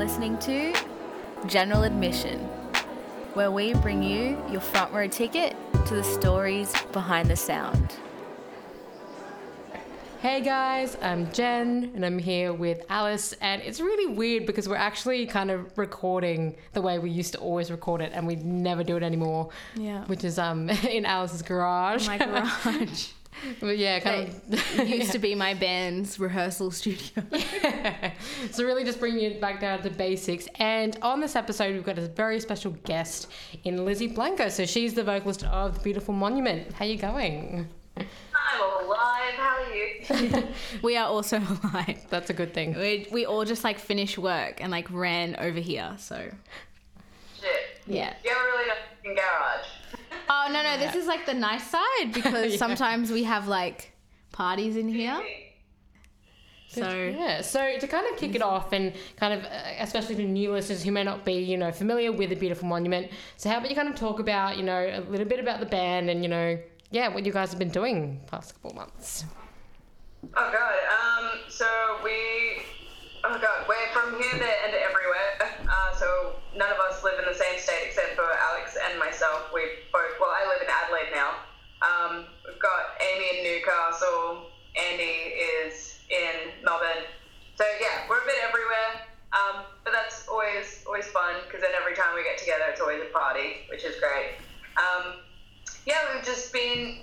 listening to General Admission, where we bring you your front row ticket to the stories behind the sound. Hey guys, I'm Jen and I'm here with Alice and it's really weird because we're actually kind of recording the way we used to always record it and we never do it anymore. Yeah. Which is um in Alice's garage. My garage. but yeah, kind it used to be my band's rehearsal studio. so really just bringing it back down to basics. And on this episode we've got a very special guest in Lizzie Blanco. So she's the vocalist of The Beautiful Monument. How you going? I'm all alive. How are you? we are also alive. That's a good thing. We, we all just like finished work and like ran over here. So Shit. yeah. You ever really know in garage? Oh no no, this is like the nice side because Yeah. sometimes we have like parties in here. So Yeah, so to kind of kick it off and kind of, uh, especially to new listeners who may not be, you know, familiar with the Beautiful Monument, so how about you kind of talk about, you know, a little bit about the band and, you know, yeah, what you guys have been doing past couple months. Oh god. Um. So we. Oh god. We're from here, there, and everywhere. Uh. So none of us live in the same state except for Alex and myself. We both. Well, I live in Adelaide now. Um. We've got Amy in Newcastle. Andy is in Melbourne. So yeah, we're a bit everywhere. Um. But that's always always fun because then every time we get together, it's always a party, which is great. Um. Yeah, we've just been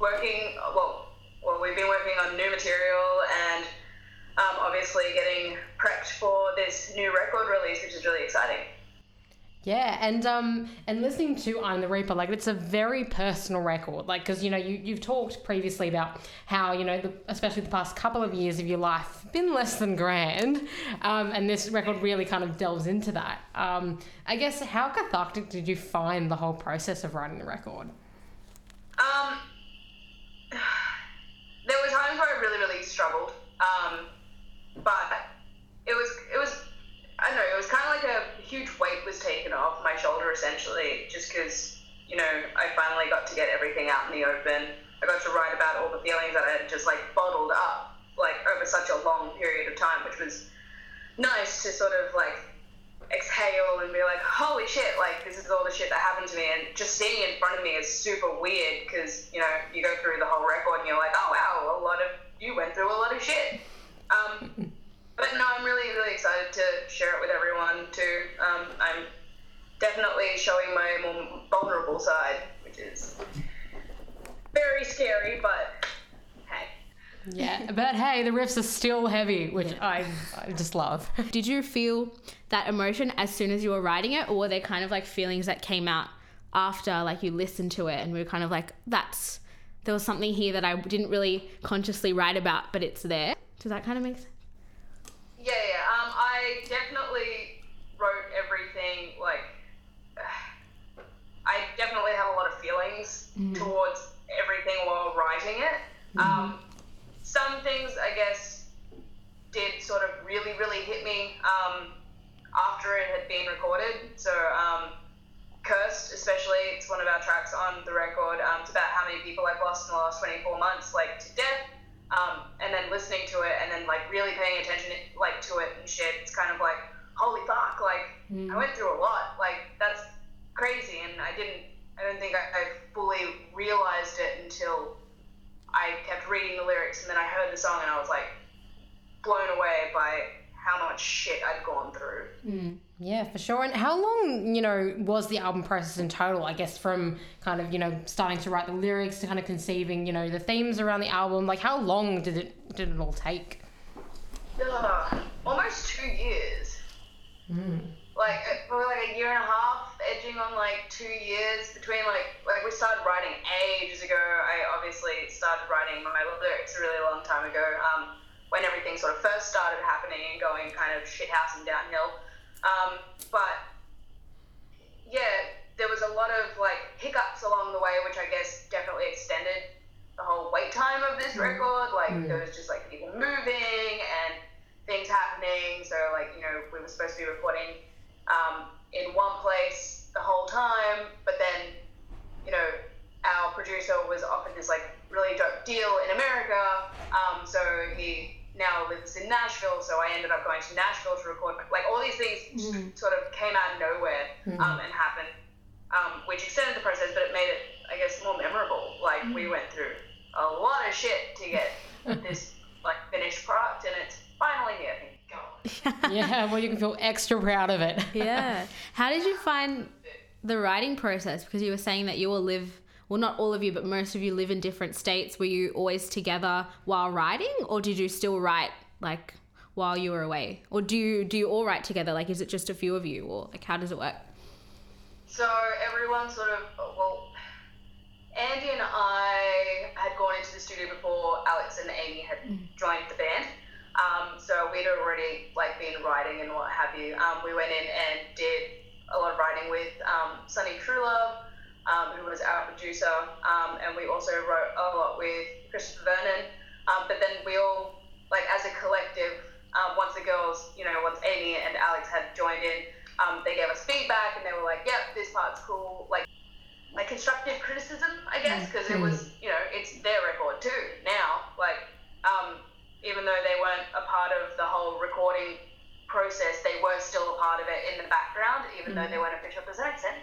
working. Well, well, we've been working on new material and um, obviously getting prepped for this new record release, which is really exciting. Yeah, and um, and listening to I'm the Reaper, like it's a very personal record, like because you know you you've talked previously about how you know the, especially the past couple of years of your life been less than grand, um, and this record really kind of delves into that. Um, I guess how cathartic did you find the whole process of writing the record? Um, there were times where I really, really struggled, um, but it was it was I don't know it was kind of like a huge weight was taken off my shoulder essentially, just because you know I finally got to get everything out in the open. I got to write about all the feelings that I had just like bottled up like over such a long period of time, which was nice to sort of like exhale and be like, holy shit, like this is all the shit that happened to me. And just seeing it in front of me is super weird because, you know, you go through the whole record and you're like, oh wow, a lot of, you went through a lot of shit. Um, but no, I'm really, really excited to share it with everyone too. Um, I'm definitely showing my more vulnerable side, which is very scary, but hey. Yeah, but hey, the riffs are still heavy, which I I just love. did you feel that emotion as soon as you were writing it, or were there kind of like feelings that came out after like you listened to it and we were kind of like, that's there was something here that I didn't really consciously write about, but it's there. Does that kind of make sense? Yeah, yeah. Um, I definitely wrote everything like. I definitely have a lot of feelings towards everything while writing it. Um, some things, I guess, did sort of really, really hit me um, after it had been recorded. So, um, Cursed, especially, it's one of our tracks on the record. Um, it's about how many people I've lost in the last 24 months, like to death. Um, and then listening to it and then like really paying attention like to it and shit. It's kind of like, holy fuck, like I went through a lot. Like that's crazy, and I didn't. I don't think I, I fully realized it until I kept reading the lyrics and then I heard the song and I was like blown away by how much shit I'd gone through. Yeah, for sure. And how long, you know, was the album process in total? I guess from kind of, you know, starting to write the lyrics to kind of conceiving, you know, the themes around the album. Like, how long did it did it all take? Ugh, almost two years. Like uh, probably like a year and a half, edging on like two years between like like we started writing ages ago. I obviously started writing my lyrics a really long time ago. Um, when everything sort of first started happening and going kind of shithouse and downhill. Um, but yeah, there was a lot of like hiccups along the way, which I guess definitely extended the whole wait time of this record. Like there was just like people moving and things happening. So like you know we were supposed to be recording um, in one place the whole time, but then you know our producer was offered this like really dope deal in America. Um, so he now lives in Nashville, so I ended up going to Nashville to record. Like all these things sort of came out of nowhere um, and happened, um, which extended the process, but it made it, I guess, more memorable. Like we went through a lot of shit to get this like finished product, and it's finally here. Thank God. yeah, well, you can feel extra proud of it. yeah. How did you find the writing process? Because you were saying that you will live, well, not all of you, but most of you live in different states. Were you always together while writing, or did you still write like while you were away, or do you do you all write together? Like, is it just a few of you, or like how does it work? So everyone sort of, well, Andy and I had gone into the studio before Alex and Amy had joined the band. Um, so we'd already like been writing and what have you. Um, we went in and did a lot of writing with um, Sunny Truelove, um, who was our producer, um, and we also wrote a lot with Christopher Vernon. Um, but then we all, like as a collective, um, once the girls, you know, once Amy and Alex had joined in, um, they gave us feedback and they were like, "Yep, this part's cool." Like, like constructive criticism, I guess, because it was, you know, it's their record too now. Like, um, even though they weren't a part of the whole recording process, they were still a part of it in the background, even though they weren't official. Does that make sense?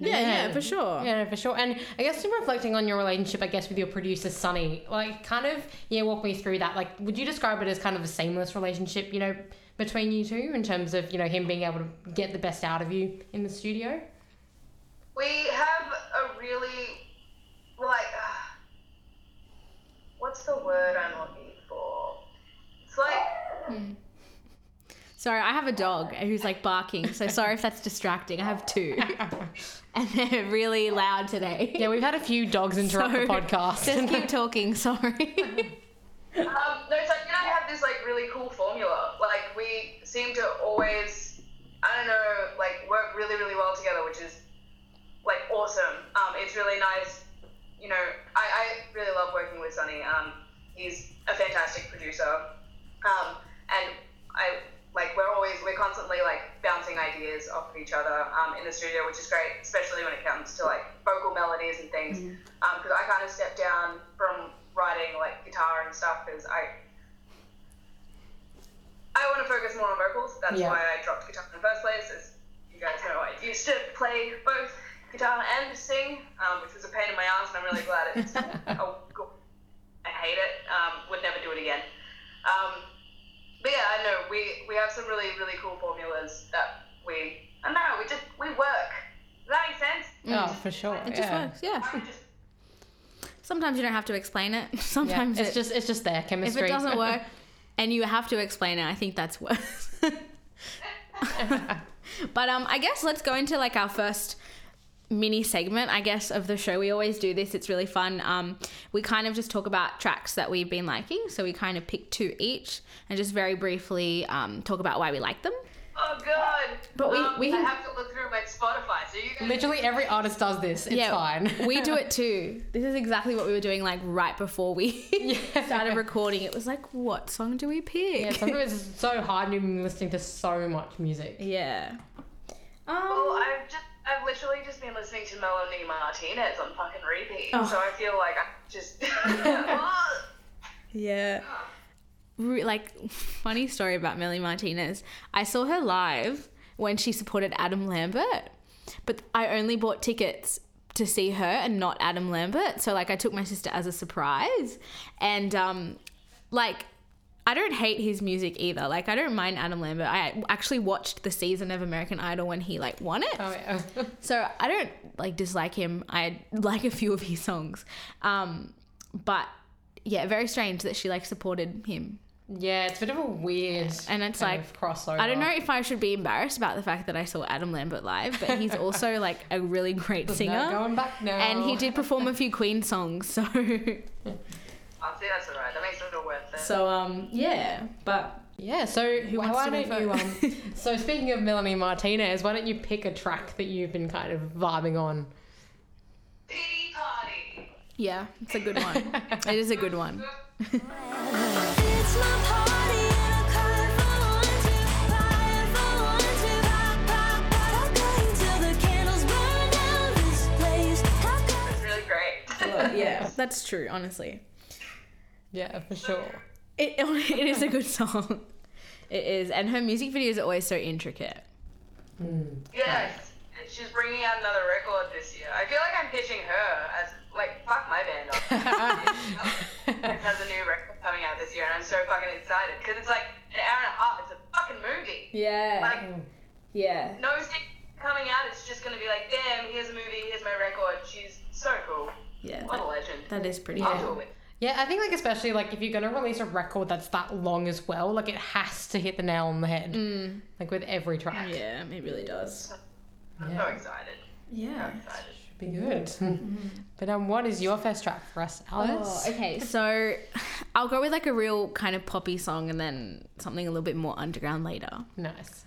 Yeah, yeah, for sure. Yeah, for sure. And I guess in reflecting on your relationship, I guess with your producer Sunny, like kind of yeah, walk me through that. Like, would you describe it as kind of a seamless relationship, you know, between you two in terms of you know him being able to get the best out of you in the studio? We have a really, like, uh, what's the word I'm looking for? It's like. Sorry, I have a dog who's like barking, so sorry if that's distracting. I have two, and they're really loud today. Yeah, we've had a few dogs interrupt the podcast. Just keep talking. Sorry. Um, no, it's like you know, we have this like really cool formula. Like we seem to always, I don't know, like work really, really well together, which is like awesome. Um, it's really nice. You know, I, I really love working with Sonny. Um, he's a fantastic producer. Um, and I like we're always we're constantly like bouncing ideas off of each other um, in the studio, which is great, especially when it comes to like vocal melodies and things. Because I kind of stepped down from writing like guitar and stuff because I I want to focus more on vocals. That's Yeah. why I dropped guitar in the first place. As you guys know, I used to play both guitar and sing, um, which was a pain in my ass, and I'm really glad it's. oh. I hate it. Um, would never do it again. But yeah, I know we we have some really really cool formulas that we. and don't. We just we work. Does that make sense? oh, for sure. It just works. Yeah. Just Sometimes you don't have to explain it. Yeah, Sometimes it's it- just it's just there if chemistry. it doesn't work and you have to explain it, I think that's worse. but um, I guess let's go into like our first mini segment, I guess, of the show. We always do this. It's really fun. Um, we kind of just talk about tracks that we've been liking. So we kind of pick two each and just very briefly um, talk about why we like them. oh god. But we- um, we I have to look through my Spotify. So you guys. Literally every artist does this. It's fine. we do it too. This is exactly what we were doing like right before we Yeah. started recording. It was like, what song do we pick? Yeah, sometimes it's so hard and you've been listening to so much music. Yeah. Well, Um, I've just I've literally just been listening to Melanie Martinez on fucking repeat, Oh. so I feel like I just. yeah. Like, funny story about Melly Martinez. I saw her live when she supported Adam Lambert, but I only bought tickets to see her and not Adam Lambert. So, like, I took my sister as a surprise. And, um, like, I don't hate his music either. Like, I don't mind Adam Lambert. I actually watched the season of American Idol when he, like, won it. Oh yeah. So I don't like dislike him. I like a few of his songs. Um, but yeah, very strange that she like supported him. yeah, it's a bit of a weird And it's kind like, of crossover. I don't know if I should be embarrassed about the fact that I saw Adam Lambert live, but he's also like a really great No, singer. going back now. And he did perform a few Queen songs, so I'll say that's alright. That makes it all worth it. So um yeah. But Yeah, so Who why, wants to why go don't you um so speaking of Melanie Martinez, why don't you pick a track that you've been kind of vibing on? Pity party. yeah, it's a good one. it is a good one. It's my party and I cry for one to cry for one to pop pop pop going till the candles burn down this place. How come? It's really great. yeah, that's true. Honestly, Yeah, for sure. It, it is a good song. It is, and her music videos are always so intricate. Hmm. Yes, she's bringing out another record this year. I feel like I'm pitching her as like fuck my band up. it has a new record coming out this year, and I'm so fucking excited because it's like an hour and a half. It's a fucking movie. Yeah, Like yeah, no stick coming out. It's just gonna be like, damn, here's a movie, here's my record. She's so cool. yeah. What a legend. That is pretty I'll cool. do it. Yeah, I think like especially like if you're gonna release a record that's that long as well, like it has to hit the nail on the head. Like with every track. Yeah, it really does. I'm so excited. Yeah. So excited. Be good. but um what is your first track for us, Alice? Oh, okay, so I'll go with like a real kind of poppy song and then something a little bit more underground later. Nice.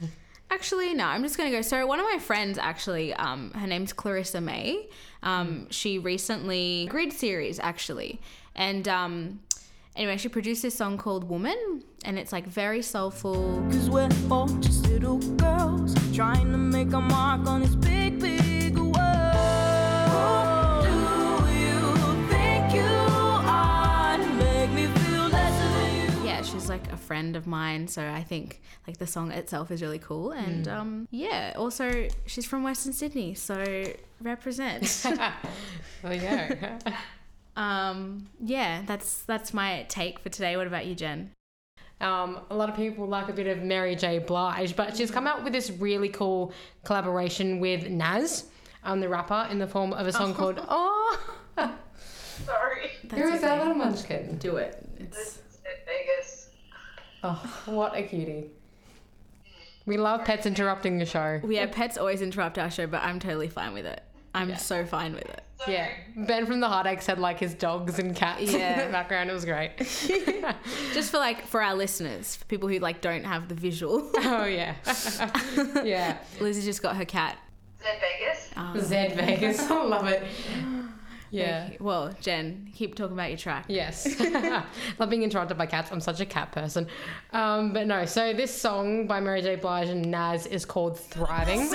Actually, no, I'm just gonna go. So one of my friends, actually, um, her name's Clarissa May. Um, she recently Grid series actually, and um, anyway, she produced this song called "Woman," and it's like very soulful. Cause we're all just little girls trying to make a mark on this big, big world. Who do you think you are to make me feel less of you? Yeah, she's like a friend of mine, so I think like the song itself is really cool, and um, yeah, also she's from Western Sydney, so represent. There you go. Um, yeah, that's that's my take for today. What about you, Jen? Um, a lot of people like a bit of Mary J. Blige, but she's come out with this really cool collaboration with Nas, um, the rapper, in the form of a song called Oh. Sorry. Who is that little munchkin? Do it. It's This is Vegas. Oh, what a cutie. We love pets interrupting the show. Yeah, pets always interrupt our show, but I'm totally fine with it. I'm Yeah. so fine with it. Yeah, Ben from the Heartaches had like his dogs and cats in Yeah. the background. It was great. Just for like for our listeners, for people who like don't have the visual. oh yeah, yeah. Lizzie just got her cat. Is it Vegas? Um, Zed Vegas, I love it. Yeah. Well, Jen, keep talking about your track. Yes. Love being interrupted by cats. I'm such a cat person. Um, but no, so this song by Mary J. Blige and Nas is called Thriving.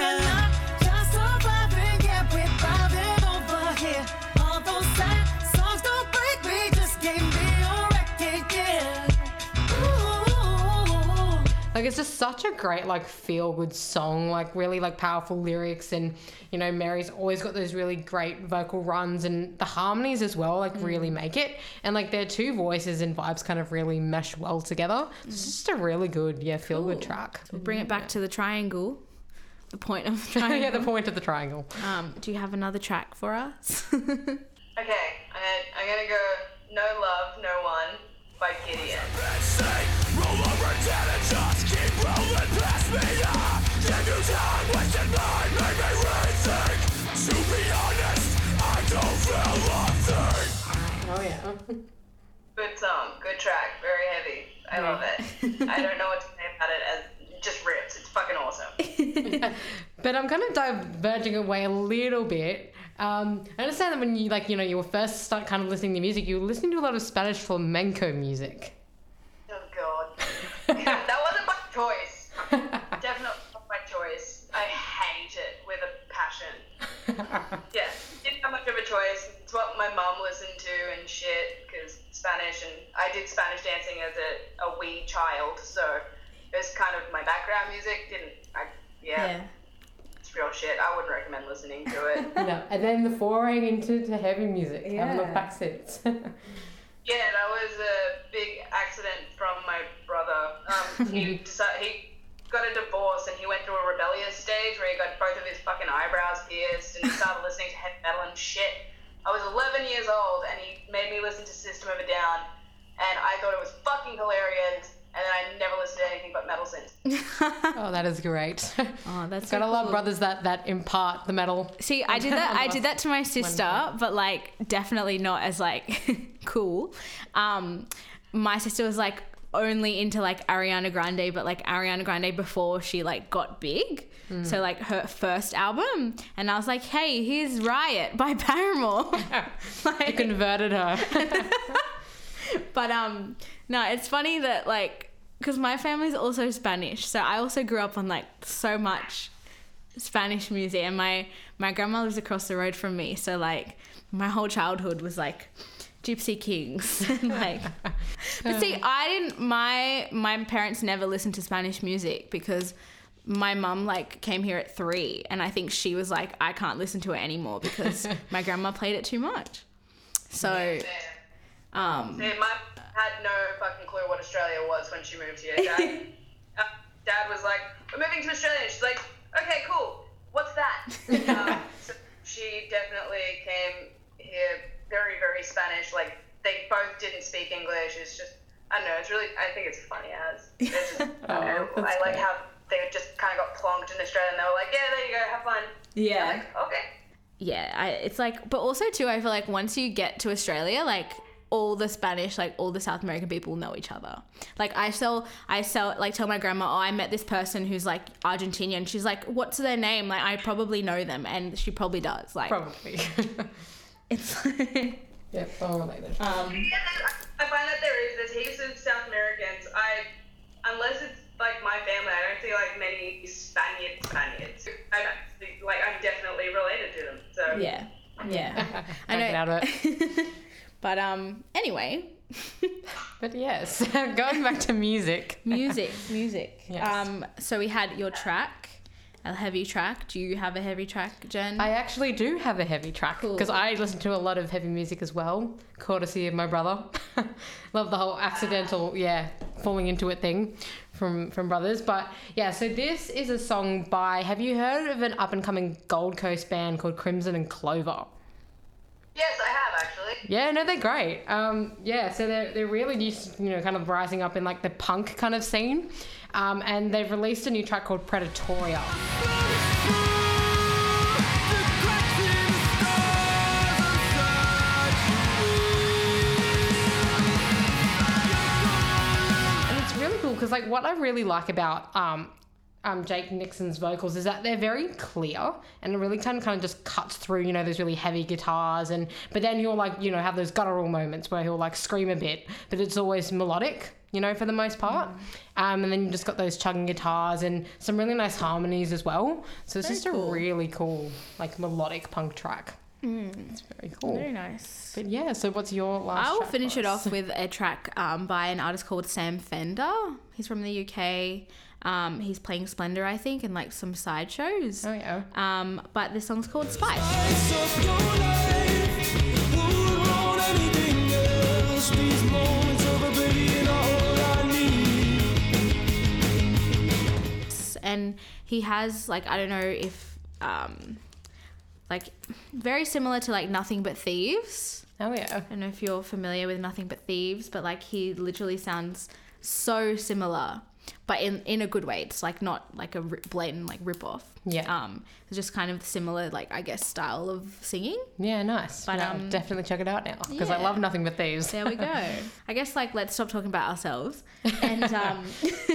Like it's just such a great like feel good song, like really like powerful lyrics and you know Mary's always got those really great vocal runs and the harmonies as well like really make it and like their two voices and vibes kind of really mesh well together. It's just a really good yeah feel good track. We'll bring it back to the triangle. The point of the triangle. yeah, the point of the triangle. Um, do you have another track for us? Okay, I'm, I'm gonna go No Love, No One by Gideon. Oh yeah. Good song, good track, very heavy. I love it. I don't know what to say about it as it just rips. It's fucking awesome. But I'm kind of diverging away a little bit. Um, I understand that when you like, you know, you were first start kind of listening to music, you were listening to a lot of Spanish flamenco music. Oh god. that wasn't my choice. Definitely not my choice. I hate it with a passion. Yeah, didn't have much of a choice. It's what my mom listened to and shit, because Spanish, and I did Spanish dancing as a, a wee child, so it was kind of my background music. Didn't I? Yeah, it's real shit. I wouldn't recommend listening to it. no, and then the foray into to heavy music. Haven't Yeah. looked back since. Yeah, that was a big accident from my brother. Um, he decided, he got a divorce and he went through a rebellious stage where he got both of his fucking eyebrows pierced and he started listening to heavy metal and shit. I was 11 years old and he made me listen to System of a Down and I thought it was fucking hilarious and then I never listened to anything but metal since. oh, that is great. oh, that's Gotta so love cool. brothers that that impart the metal. See, I did that. I did that to my sister, but like definitely not as like cool. Um, my sister was like only into like Ariana Grande, but like Ariana Grande before she like got big. So like her first album, and I was like, "Hey, here's Riot by Paramore." You like, converted her. but um, no, it's funny that like because my family's also Spanish, so I also grew up on like so much Spanish music, and my my grandma lives across the road from me, so like my whole childhood was like Gypsy Kings. like, but see, I didn't. My my parents never listened to Spanish music because my mum like came here at three, and I think she was like, I can't listen to it anymore because my grandma played it too much. So, Man. um, Yeah, my had no fucking clue what Australia was when she moved here. Dad, uh, Dad was like, "We're moving to Australia." And she's like, "Okay, cool. What's that?" um, so she definitely came here very, very Spanish. Like they both didn't speak English. It's just, I don't know. It's really, I think it's funny as. It's just, oh, I, Oh, that's I like how they just kind of got plonked in Australia, and they were like, "Yeah, there you go, have fun." Yeah. Like, okay. yeah, I, it's like, but also too, I feel like once you get to Australia, like all the Spanish, like all the South American people know each other. Like I sell, I sell, like tell my grandma, oh, I met this person who's like Argentinian. She's like, what's their name? Like I probably know them, and she probably does. Like Probably. it's. Yep, all related. um, Yeah, I find that there is there's heaps of South Americans. I unless it's like my family, I don't see like many Spaniard Spaniards. I don't see, like I'm definitely related to them. So yeah, yeah. I Can't get out of it. but um, anyway, But yes, going back to music. music, music. Yes. Um, so we had your track, a heavy track. Do you have a heavy track, Jen? I actually do have a heavy track Cool. because I listen to a lot of heavy music as well, courtesy of my brother. Love the whole accidental, yeah, falling into it thing from from brothers. But yeah, so this is a song by. Have you heard of an up and coming Gold Coast band called Crimson and Clover? yes, I have actually. Yeah, no, they're great. Um, yeah, so they're, they're really used, to, you know, kind of rising up in like the punk kind of scene. Um, and they've released a new track called Predatoria. And it's really cool because, like, what I really like about um, um, Jake Nixon's vocals is that they're very clear and it really kind of kind of just cuts through, you know, those really heavy guitars and but then he'll like, you know, have those guttural moments where he'll like scream a bit, but it's always melodic, you know, for the most part. Um, and then you just got those chugging guitars and some really nice harmonies as well. So it's Very just cool. a really cool, like melodic punk track. It's very cool. Very nice. But yeah, so what's your last? I will track finish it off with a track um, by an artist called Sam Fender. He's from the UK. Um, he's playing Splendour, I think, and like some side shows. Oh yeah. Um, but this song's called Spice. and he has like I don't know if um like very similar to like Nothing But Thieves. Oh yeah. I don't know if you're familiar with Nothing But Thieves, but like he literally sounds so similar, but in in a good way. It's like not like a blatant like rip off. Yeah. Um, it's just kind of similar like I guess style of singing. Yeah, nice. But, I'll um, definitely check it out now because I love nothing but thieves. There we go. I guess like let's stop talking about ourselves and um,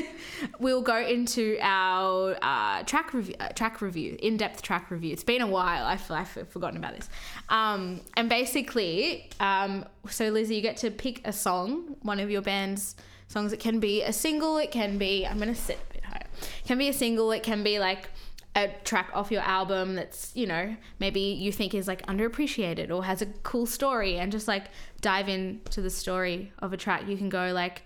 we'll go into our uh, track review. Uh, track review, in-depth track review. It's been a while. I feel I've forgotten about this. Um, and basically, um, so Lizzie, you get to pick a song, one of your band's songs. It can be a single. It can be. I'm gonna sit a bit higher. It can be a single. It can be like a track off your album that's you know maybe you think is like underappreciated or has a cool story and just like dive into the story of a track you can go like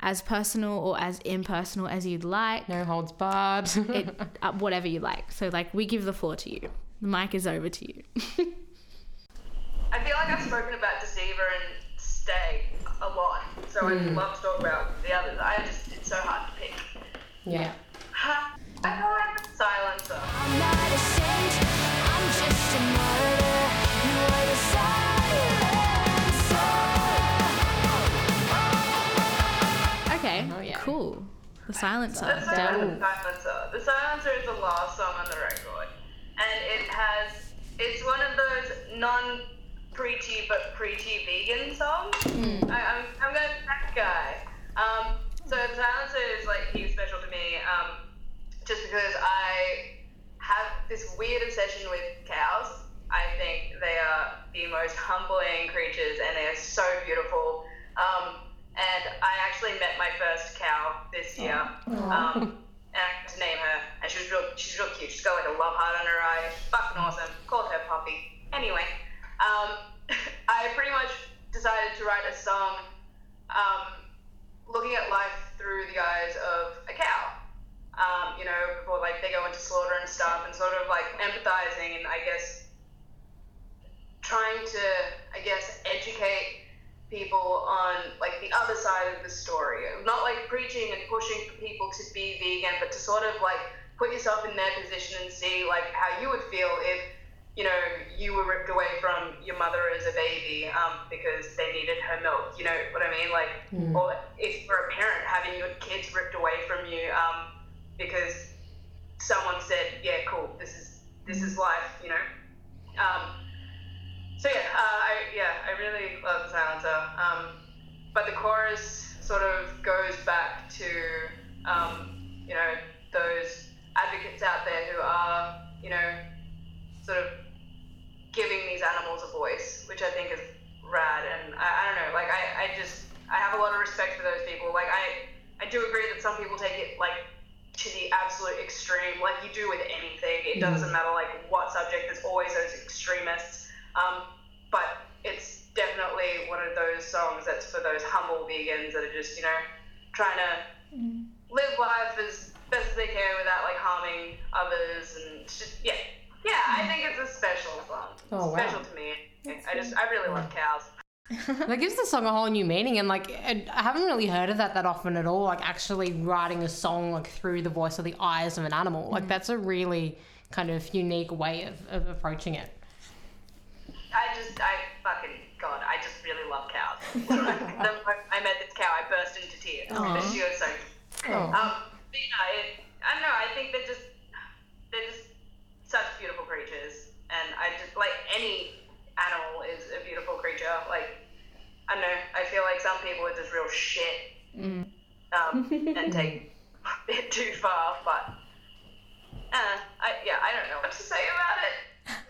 as personal or as impersonal as you'd like No holds barred. it, uh, whatever you like so like we give the floor to you the mic is over to you I feel like I've spoken about Deceiver and Stay a lot, so I'd hmm. love to talk about the others. I just it's so hard to pick. yeah. Ha, I feel like Silencer. I'm not a saint, I'm just a martyr. You are the silencer. okay Oh, yeah. cool the silencer The Dope. Silencer. The Silencer is the last song on the record, and it has it's one of those non preachy but preachy vegan songs. I, I'm I'm going that guy. Um, so the Silencer is like huge special to me, um, just because I have this weird obsession with cows. I think they are the most humbling creatures, and they are so beautiful. Um, and I actually met my first cow this year. Um, and I had to name her, and she was real. She's real cute. She's got like a love heart on her eye. Fucking awesome. Called her Puppy. Anyway, um, I pretty much decided to write a song um, looking at life through the eyes of a cow. Um, you know, before like they go into slaughter and stuff, and sort of like empathizing and I guess trying to, I guess, educate people on like the other side of the story. Not like preaching and pushing for people to be vegan, but to sort of like put yourself in their position and see like how you would feel if you know you were ripped away from your mother as a baby um, because they needed her milk. You know what I mean? Like, or if you're a parent having your kids ripped away from you um, because someone said, "Yeah, cool, this is this is life," you know. Um, so yeah, uh, I yeah, I really love the silencer. Um, but the chorus sort of goes back to um, you know those advocates out there who are you know sort of giving these animals a voice, which I think is rad. And I, I don't know, like I, I just I have a lot of respect for those people. Like I I do agree that some people take it like to the absolute extreme, like you do with anything. It doesn't matter like what subject. There's always those extremists. Um, but it's definitely one of those songs that's for those humble vegans that are just you know trying to live life as best as they can without like harming others and just yeah yeah I think it's a special song. Oh, wow. special to me. I just I really love cows. That gives the song a whole new meaning, and like I I haven't really heard of that that often at all. Like actually writing a song like through the voice or the eyes of an animal. Like that's a really kind of unique way of, of approaching it. I just, I fucking, God, I just really love cows. the I met this cow, I burst into tears. because She was so Oh. Um, but, you know, it, I don't know, I think they're just, they're just such beautiful creatures. And I just, like, any animal is a beautiful creature. Like, I don't know, I feel like some people are just real shit um, and take it too far, but, uh, I, yeah, I don't know what to say about it.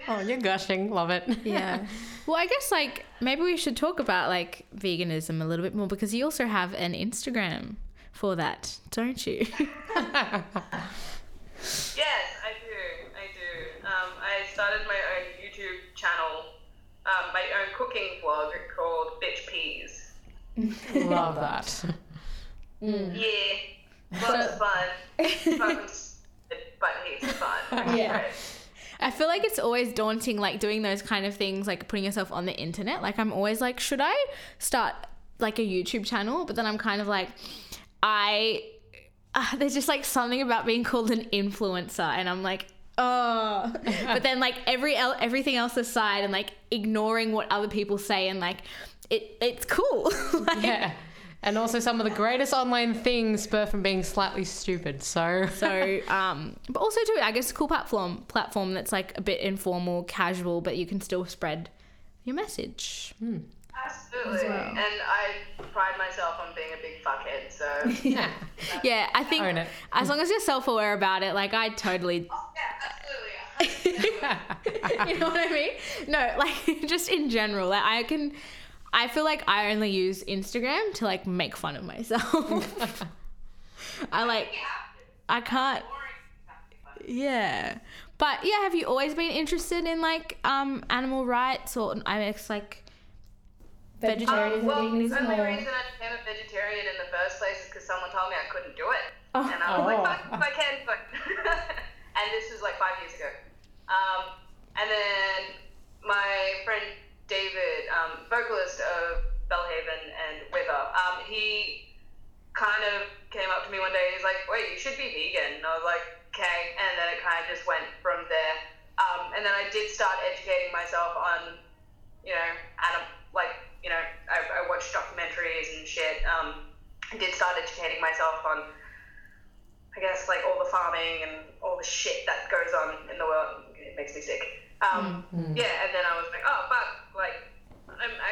Oh, you're gushing. Love it. Yeah. Well, I guess like maybe we should talk about like veganism a little bit more because you also have an Instagram for that, don't you? Yes, I do. I do. Um, I started my own YouTube channel, um, my own cooking vlog called Bitch Peas. Love that. Yeah, lots of fun. Fucking but he's fun. Yeah. I feel like it's always daunting, like doing those kind of things, like putting yourself on the internet. Like, I'm always like, should I start like a YouTube channel? But then I'm kind of like, I, uh, there's just like something about being called an influencer, and I'm like, oh. but then like every el- everything else aside, and like ignoring what other people say, and like it, it's cool. Like, yeah. And also some of the greatest online things spur from being slightly stupid. So So, um, but also too, I guess a cool platform platform that's like a bit informal, casual, but you can still spread your message. Absolutely. And I pride myself on being a big fuckhead, so. yeah. Yeah, I think Own it. as long as you're self aware about it, like I totally, yeah, absolutely. you know what I mean? No, like just in general, like I can. I feel like I only use Instagram to like make fun of myself. I like, I can't. Yeah, but yeah, have you always been interested in like um animal rights or I guess like vegetarianism, Um, well, the only or reason I became a vegetarian in the first place is because someone told me I couldn't do it. Oh. And I was like, Oh. fuck, if I can, but. and this was like five years ago. Um, and then my friend David, um, vocalist of Belle Haven and Wither, um, he kind of came up to me one day. He's like, "Wait, you should be vegan." And I was like, "Okay." And then it kind of just went from there. Um, and then I did start educating myself on, you know, anim- like you know, I, I watched documentaries and shit. Um, I did start educating myself on, I guess, like all the farming and all the shit that goes on in the world. It makes me sick. Um, Yeah, and then I was like, oh fuck,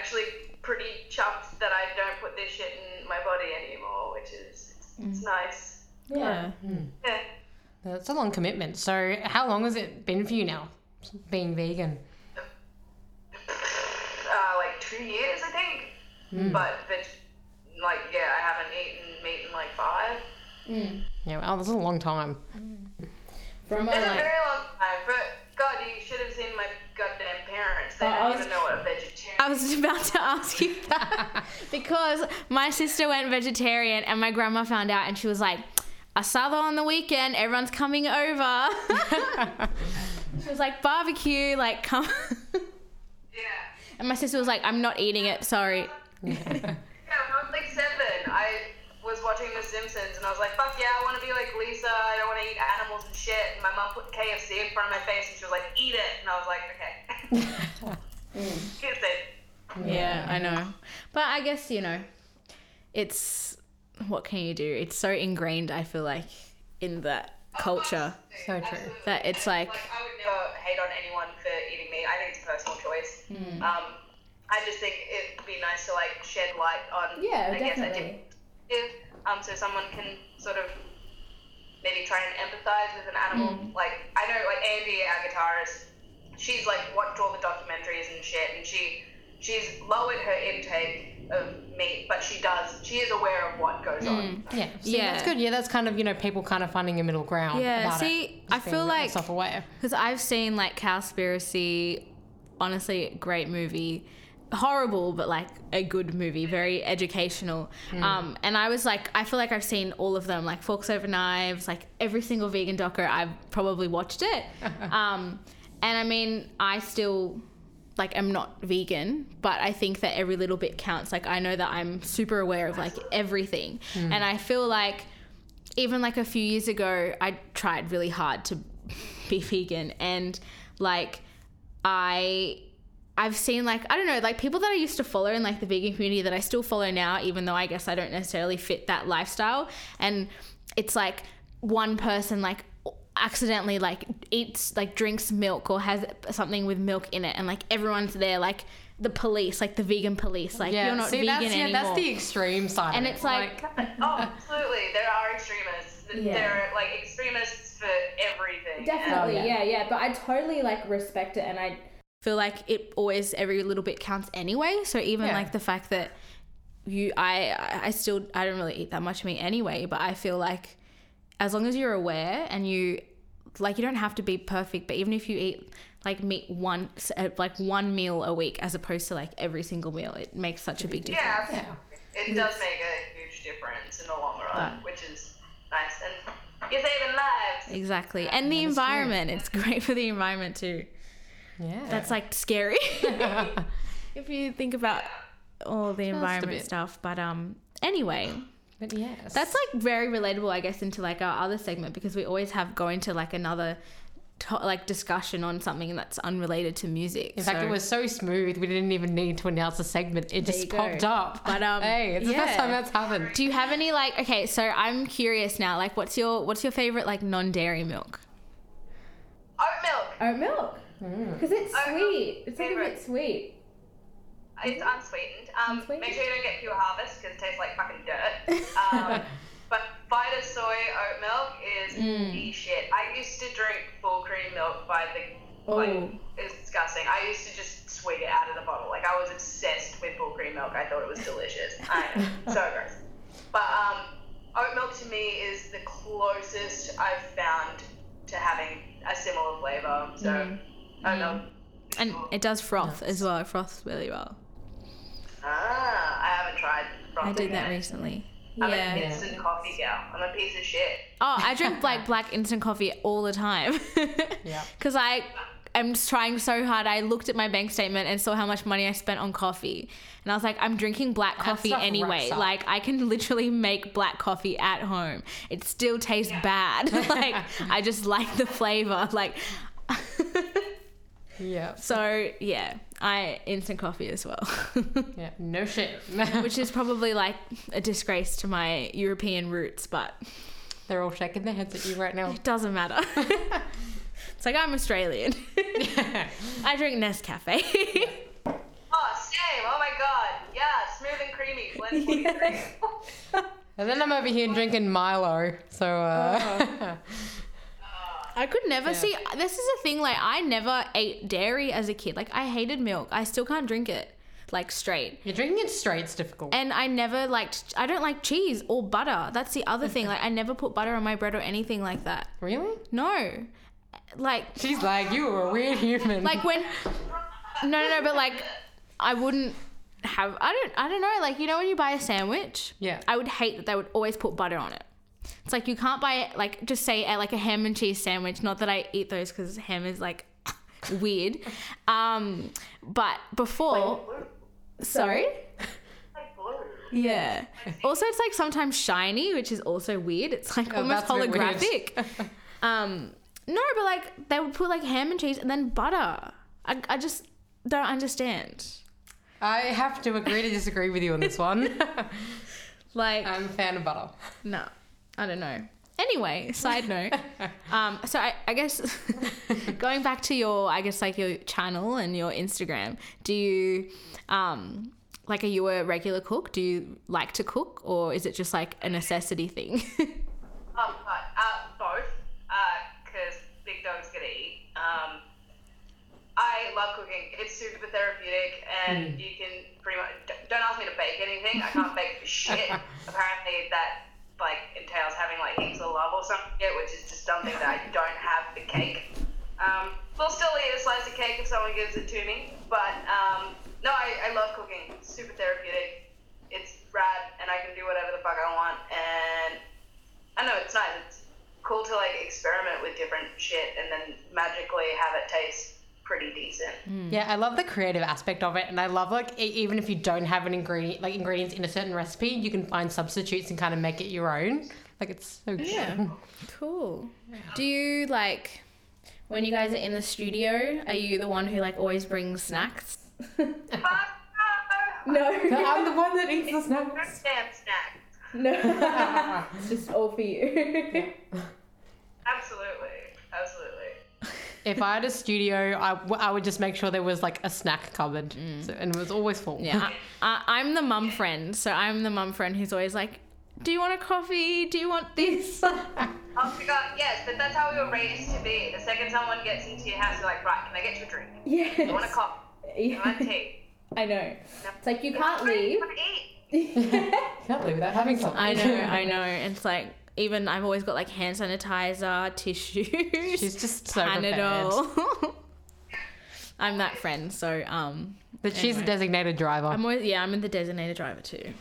actually pretty chuffed that I don't put this shit in my body anymore, which is it's, it's nice. yeah. Hmm. Yeah. That's a long commitment. So how long has it been for you now? Being vegan? uh, like two years, I think. Hmm. But but like yeah, I haven't eaten meat in like five. Mm. Yeah, well, that's a long time. Mm. From It's a like, very long time. But God, you should have seen my goddamn parents. They oh, don't was- even know what a vegetarian. I I was about to ask you that because my sister went vegetarian and my grandma found out and she was like, I saw asado on the weekend, everyone's coming over. she was like, barbecue, like, come. Yeah. and my sister was like, I'm not eating it, sorry. Yeah, when I was like seven, I was watching The Simpsons and I was like, fuck yeah, I want to be like Lisa. I don't want to eat animals and shit. And my mom put KFC in front of my face and she was like, eat it. And I was like, okay. Kids it. Yeah, I know. But I guess, you know, it's what can you do? It's so ingrained, I feel like, in that culture So true. that it's like, Like, I would never hate on anyone for eating meat. I think it's a personal choice. Hmm. Um, I just think it'd be nice to like shed light on, Yeah, I guess, a definitely. different um, so someone can sort of maybe try and empathize with an animal. Hmm. Like I know, like Andy, our guitarist, she's like watched all the documentaries and shit, and she she's lowered her intake of meat, but she does she is aware of what goes on. Yeah. See, Yeah. That's good. Yeah, that's kind of, you know, people kind of finding a middle ground. Yeah, about see, it. I feel like- self-aware. Because I've seen like Cowspiracy, honestly, great movie. Horrible, but like a good movie, very educational. Um, and I was like, I feel like I've seen all of them, like Forks Over Knives, like every single vegan docker, I've probably watched it. um, and I mean, I still like am not vegan, but I think that every little bit counts. Like I know that I'm super aware of like everything, hmm. and I feel like even like a few years ago, I tried really hard to be vegan, and like I. I've seen like I don't know like people that I used to follow in like the vegan community that I still follow now even though I guess I don't necessarily fit that lifestyle and it's like one person like accidentally like eats like drinks milk or has something with milk in it and like everyone's there like the police like the vegan police like Yeah, you're not see, vegan that's, yeah, anymore that's the extreme side. and it. it's like Oh, absolutely, there are extremists. Yeah. There are like extremists for everything. Definitely, Oh, yeah. yeah. yeah, But I totally like respect it, and I feel like it always every little bit counts anyway. So even Yeah. like the fact that you, I, I- I still I don't really eat that much meat anyway. But I feel like as long as you're aware and you like you don't have to be perfect, but even if you eat like meat once uh, like one meal a week as opposed to like every single meal, it makes such a big difference. Yeah, absolutely. It does make a huge difference in the long run, which is nice. And you're saving lives. Exactly, and the environment. It's great for the environment too. yeah. That's like scary. if you think about all the environment stuff. But um anyway, but yes. that's like very relatable I guess into like our other segment because we always have going to like another to- like discussion on something that's unrelated to music. In fact, it was so smooth, we didn't even need to announce a segment. It There just you go. popped up. But, um, hey, it's the first time that's happened. Do you have any like okay, so I'm curious now, like what's your what's your favorite like non-dairy milk? Oat milk. Oat milk. Because it's Oat milk, sweet. It's like a bit sweet. It's unsweetened. Um, Unsweetened? Make sure you don't get pure harvest because it tastes like fucking dirt. Um, but Vitasoy oat milk is Mm. the shit. I used to drink full cream milk by the like Oh. it's disgusting. I used to just swig it out of the bottle. Like I was obsessed with full cream milk. I thought it was delicious. I know, so gross. But um, oat milk to me is the closest I've found to having a similar flavor. So oat milk. Mm. And it does froth as well. It froths really well. Ah, I haven't tried. I did that it. recently. I'm Yeah. an instant coffee gal. I'm a piece of shit. Oh, I drink like black instant coffee all the time. Yeah. Because I am just trying so hard. I looked at my bank statement and saw how much money I spent on coffee. And I was like, I'm drinking black coffee anyway. Like, I can literally make black coffee at home. It still tastes bad. like, I just like the flavor. Like, Yeah. so yeah, I instant coffee as well. Yeah. No shit. Which is probably like a disgrace to my European roots, but They're all shaking their heads at you right now. it doesn't matter. it's like I'm Australian. Yeah. I drink Nescafe. Oh, same. Oh my god. Yeah, smooth and creamy. Blend 43. And then I'm over here drinking Milo. So, uh, I could never see. This is a thing. Like I never ate dairy as a kid. Like I hated milk. I still can't drink it like straight. you're drinking it straight's difficult. And I never liked. I don't like cheese or butter. That's the other thing. Like I never put butter on my bread or anything like that. really? No. Like She's like, you are a weird human. like when. No, no, no. But like. I wouldn't have. I don't. I don't know. Like you know when you buy a sandwich. Yeah. I would hate that they would always put butter on it. It's like you can't buy like just say uh, like a ham and cheese sandwich. Not that I eat those because ham is like weird. Um, but before, sorry. Like. Yeah. Also, it's like sometimes shiny, which is also weird. It's like Oh, almost that's a bit weird. holographic. um, no, but like they would put like ham and cheese and then butter. I, I just don't understand. I have to agree to disagree with you on this one. Like, I'm a fan of butter. no, I don't know. Anyway, side note. Um, so I, I guess going back to your, I guess like your channel and your Instagram, do you, um, like, are you a regular cook? Do you like to cook, or is it just like a necessity thing? Um, uh, both, because big dogs get to eat. Um, I love cooking. It's super therapeutic, and you can pretty much. Don't ask me to bake anything. I can't bake for shit. Apparently, that like entails having like heaps of love or something, which is just something that I don't have for cake. Um, we'll still eat a slice of cake if someone gives it to me, but um, no, I, I love cooking. It's super therapeutic. It's rad, and I can do whatever the fuck I want, and I know it's nice. It's cool to like experiment with different shit and then magically have it taste pretty decent. Mm. Yeah, I love the creative aspect of it, and I love like e- even if you don't have an ingredient, like ingredients in a certain recipe, you can find substitutes and kind of make it your own. Like it's so Yeah. Cool. Do you like when you guys are in the studio? Are you the one who like always brings snacks? Fuck no! No, I'm the one that eats the snacks. Damn snack. no. it's just all for you. Absolutely. Absolutely. If I had a studio, I, w- I would just make sure there was like a snack cupboard, mm. so, and it was always full. yeah, I, I, I'm the mum friend, so I'm the mum friend who's always like, "Do you want a coffee? Do you want this?" Oh my god, yes, but that's how we were raised to be. The second someone gets into your house, you're like, right, can I get you a drink? yes. I want a coffee. I want tea. I know. It's like you can't What do you leave. want eat? Can't leave without having something. I know, I know. It's like even I've always got like hand sanitizer, tissues. She's just so Panadol. I'm that friend, so um, But she's a designated driver. I'm always yeah, I'm in the designated driver too.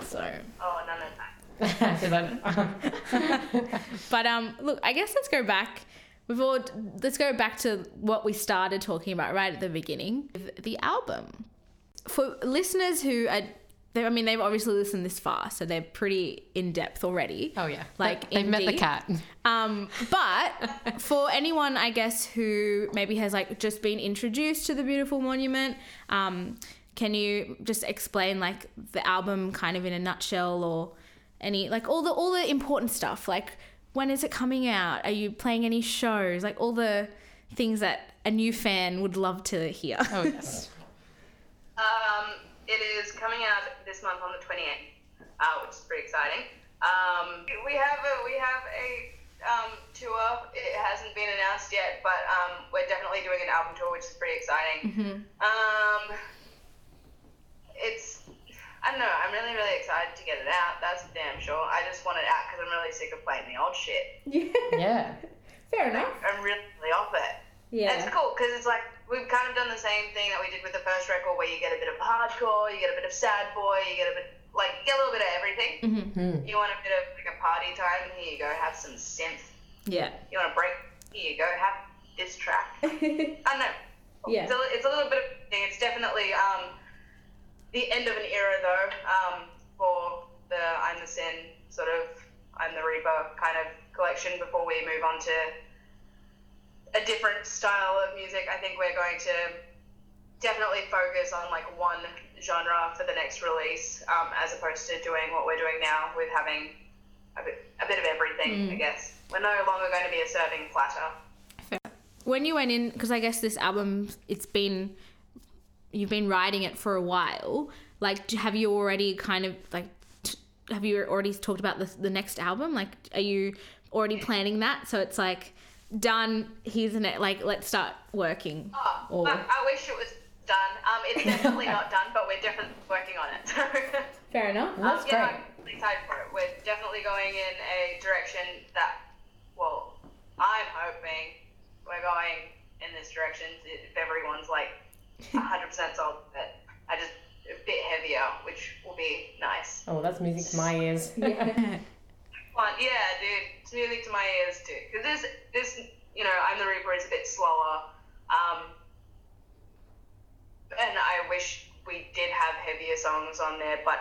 So, Oh, none of that. But um, look, I guess let's go back. We've all let's go back to what we started talking about right at the beginning, the album. For listeners who are, they, I mean, they've obviously listened this far, so they're pretty in depth already. oh yeah, Like, they've met the cat. Um, but for anyone, I guess, who maybe has like just been introduced to the beautiful monument, um, can you just explain like the album kind of in a nutshell, or any like all the all the important stuff? Like when is it coming out? Are you playing any shows? Like all the things that a new fan would love to hear. Oh yes. Um, it is coming out this month on the 28th, uh, which is pretty exciting. Um, we have a we have a um, tour. It hasn't been announced yet, but um, we're definitely doing an album tour, which is pretty exciting. Um, it's I don't know. I'm really really excited to get it out. That's for damn sure. I just want it out because I'm really sick of playing the old shit. Yeah. Fair enough. I'm really, really off it. Yeah. It's cool because it's like we've kind of done the same thing that we did with the first record, where you get a bit of hardcore, you get a bit of sad boy, you get a bit like you get a little bit of everything. Mm-hmm. You want a bit of like a party time? Here you go, have some synth. Yeah. You want a break? Here you go, have this track. I don't know. Yeah. It's a, it's a little bit of thing. It's definitely um, the end of an era though um, for the I'm the Sin sort of I'm the Reaper kind of collection before we move on to a different style of music. I think we're going to definitely focus on like one genre for the next release um, as opposed to doing what we're doing now with having a bit, a bit of everything, I guess. We're no longer going to be a serving platter. when you went in because i guess this album it's been you've been writing it for a while like have you already kind of like t- have you already talked about the, the next album like are you already planning that so it's like done here's an it. like let's start working Oh, Or- I, I wish it was done. Um, it's definitely not done, but we're definitely working on it. So, fair enough That's um, yeah, great. I'm excited for it. We're definitely going in a direction that, well, I'm hoping we're going in this direction if everyone's like 100% sold but I just a bit heavier, which will be nice. Oh, that's music to my ears. Fun. Yeah, dude, it's music to my ears too. Because this, this, you know, I'm the Reaper is a bit slower. Um, and I wish we did have heavier songs on there, but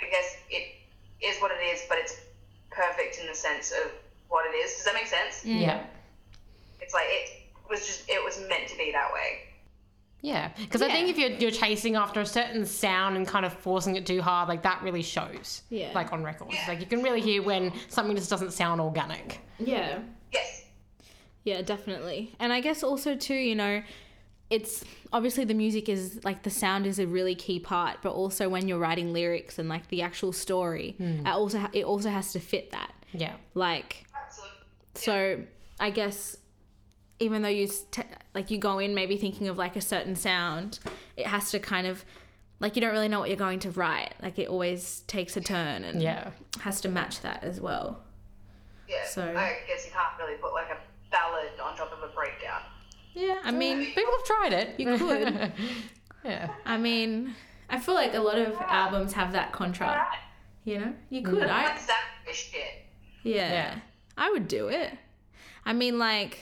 I guess it is what it is. But it's perfect in the sense of what it is. Does that make sense? yeah. It's like it was just it was meant to be that way. Yeah, because I think if you're you're chasing after a certain sound and kind of forcing it too hard, like that really shows. Yeah. Like on records, like you can really hear when something just doesn't sound organic. Yeah. Yes. Yeah, definitely. And I guess also too, you know, it's obviously the music is like the sound is a really key part, but also when you're writing lyrics and like the actual story, hmm. it also ha- it also has to fit that. Yeah. Like Absolutely. so, I guess even though you s- t- like you go in maybe thinking of like a certain sound, it has to kind of like you don't really know what you're going to write. Like it always takes a turn and Yeah. has to match that as well. Yeah. So- I guess you can't really put like a ballad on top of a breakdown. Yeah, I mean, People have tried it. You could. yeah. I mean, I feel like a lot of albums have that contra. Alright. You know, you mm. could. I That's that shit. yeah, Yeah. I would do it. I mean, like,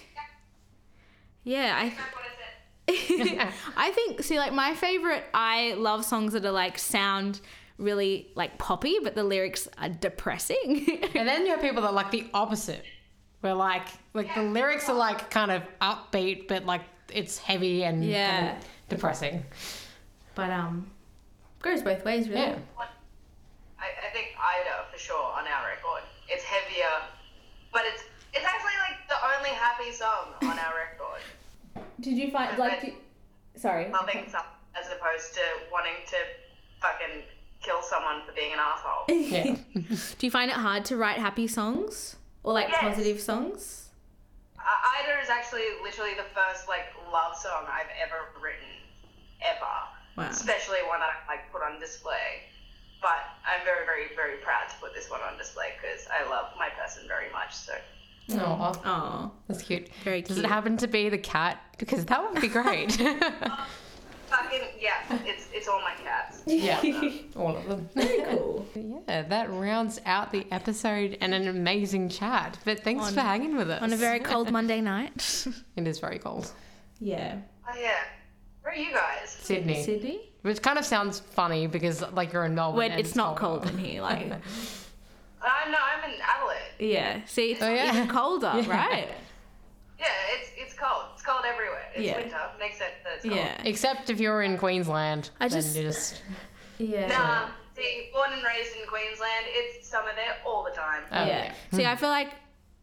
yeah, I. That's I think see like my favorite I love songs that are like sound really like poppy but the lyrics are depressing. And then you have people that are like the opposite, where like like the lyrics are like kind of upbeat, but like it's heavy and Yeah. kind of depressing. but um goes both ways really. Yeah. I, I think Ida for sure on our record. It's heavier, but it's it's actually like the only happy song on our record. Did you find like, sorry. Loving something as opposed to wanting to fucking kill someone for being an asshole. Yeah. Do you find it hard to write happy songs or like Yes. positive songs? Uh, Ida is actually literally the first like love song I've ever written, ever. Wow. Especially one that I like put on display. But I'm very, very, very proud to put this one on display because I love my person very much. So Oh, Oh, that's cute. Very Does it happen to be the cat? Because that would be great. fucking yeah, it's it's all my cats. yeah. All of them. cool. Yeah, that rounds out the episode and an amazing chat. But thanks On- for hanging with us. On a very cold Monday night. It is very cold. yeah. Oh yeah. Where are you guys? Sydney. Sydney? Which kind of sounds funny because like you're in Melbourne. When and it's not colder. cold in here, like Uh, no, I'm in Adelaide. yeah. See, it's Oh, yeah. even colder, Yeah. right? Yeah, it's it's cold. It's cold everywhere. It's Yeah. winter. Makes sense that it's cold. Yeah. Except if you're in Queensland. I then just- you just Yeah. Nah, see, born and raised in Queensland, it's summer there all the time. Oh, yeah. See, I feel like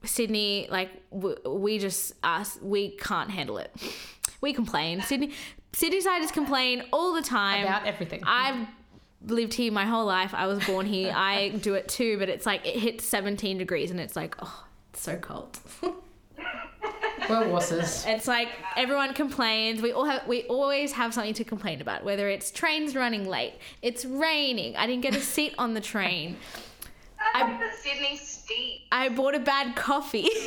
Sydney, like w- we just us, we can't handle it. We complain. Sydney, Sydney siders complain all the time about everything. I've lived here my whole life. I was born here. I do it too, but it's like it hits 17 degrees and it's like, oh, it's so cold. We're wusses. It's like everyone complains. We all have we always have something to complain about. Whether it's trains running late, it's raining. I didn't get a seat on the train. I like the Sydney steep. I bought a bad coffee.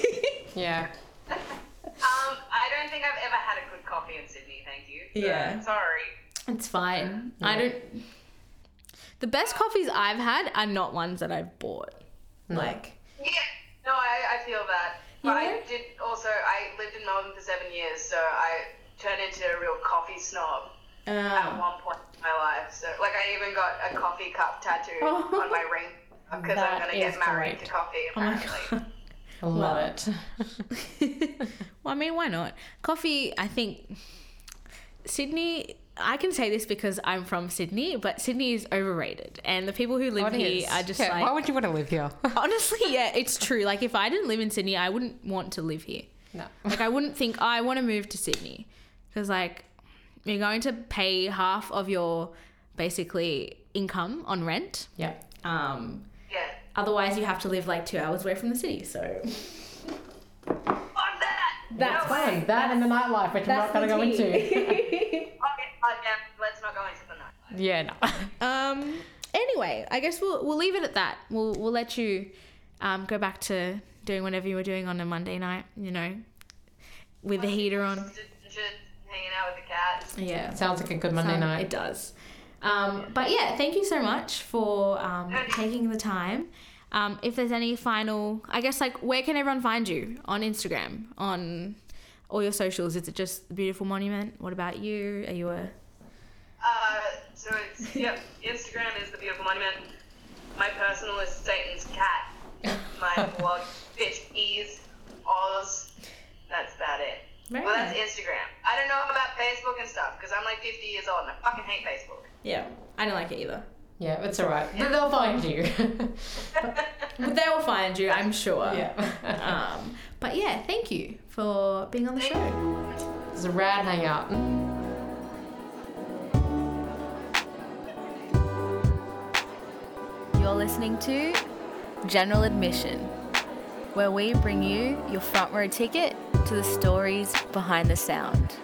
Yeah. Um, I don't think I've ever had a good coffee in Sydney. Thank you. So, Yeah. Sorry. it's fine. I don't. The best coffees I've had are not ones that I've bought. Like Yeah. No, I, I feel that. But I did also. I lived in Melbourne for seven years, so I turned into a real coffee snob at uh, one point in my life. So, like, I even got a coffee cup tattoo Oh. on my ring because I'm gonna get married great. to coffee. oh my Apparently. god. I love Well. it. well, I mean, why not? Coffee, I think Sydney. I can say this because I'm from Sydney, but Sydney is overrated, and the people who live What here is? are just Yeah, like. why would you want to live here? Honestly, yeah, it's true. Like, if I didn't live in Sydney, I wouldn't want to live here. no. Like, I wouldn't think "Oh, I want to move to Sydney because, like, you're going to pay half of your basically income on rent. Yeah. Um, Yeah. otherwise, you have to live like two hours away from the city. So On that. That's no way. Fine. That and the nightlife, which I'm not going to go into. Okay, uh, yeah, let's not go into the night. yeah, no. Um. Anyway, I guess we'll we'll leave it at that. We'll we'll let you um go back to doing whatever you were doing on a Monday night. You know, with the heater on. Just, just hanging out with the cats. Yeah. Sounds like a good Monday night. It does. Um, but yeah, thank you so much for um, taking the time. Um, if there's any final, I guess, like, where can everyone find you on Instagram, on all your socials? Is it just the beautiful monument? What about you? Are you a Uh, so it's yep. Instagram is the beautiful monument. My personal is Satan's cat. My blog bitch ease Oz. That's about it. Very well, that's nice. Instagram. I don't know about Facebook and stuff because I'm like 50 years old and I fucking hate Facebook. yeah? I don't like it either. Yeah, it's alright. They'll find you. But they will find you, I'm sure. yeah. Um, but yeah, thank you for being on the show. It's a rad hangout. Mm. You're listening to General Admission, where we bring you your front row ticket to the stories behind the sound.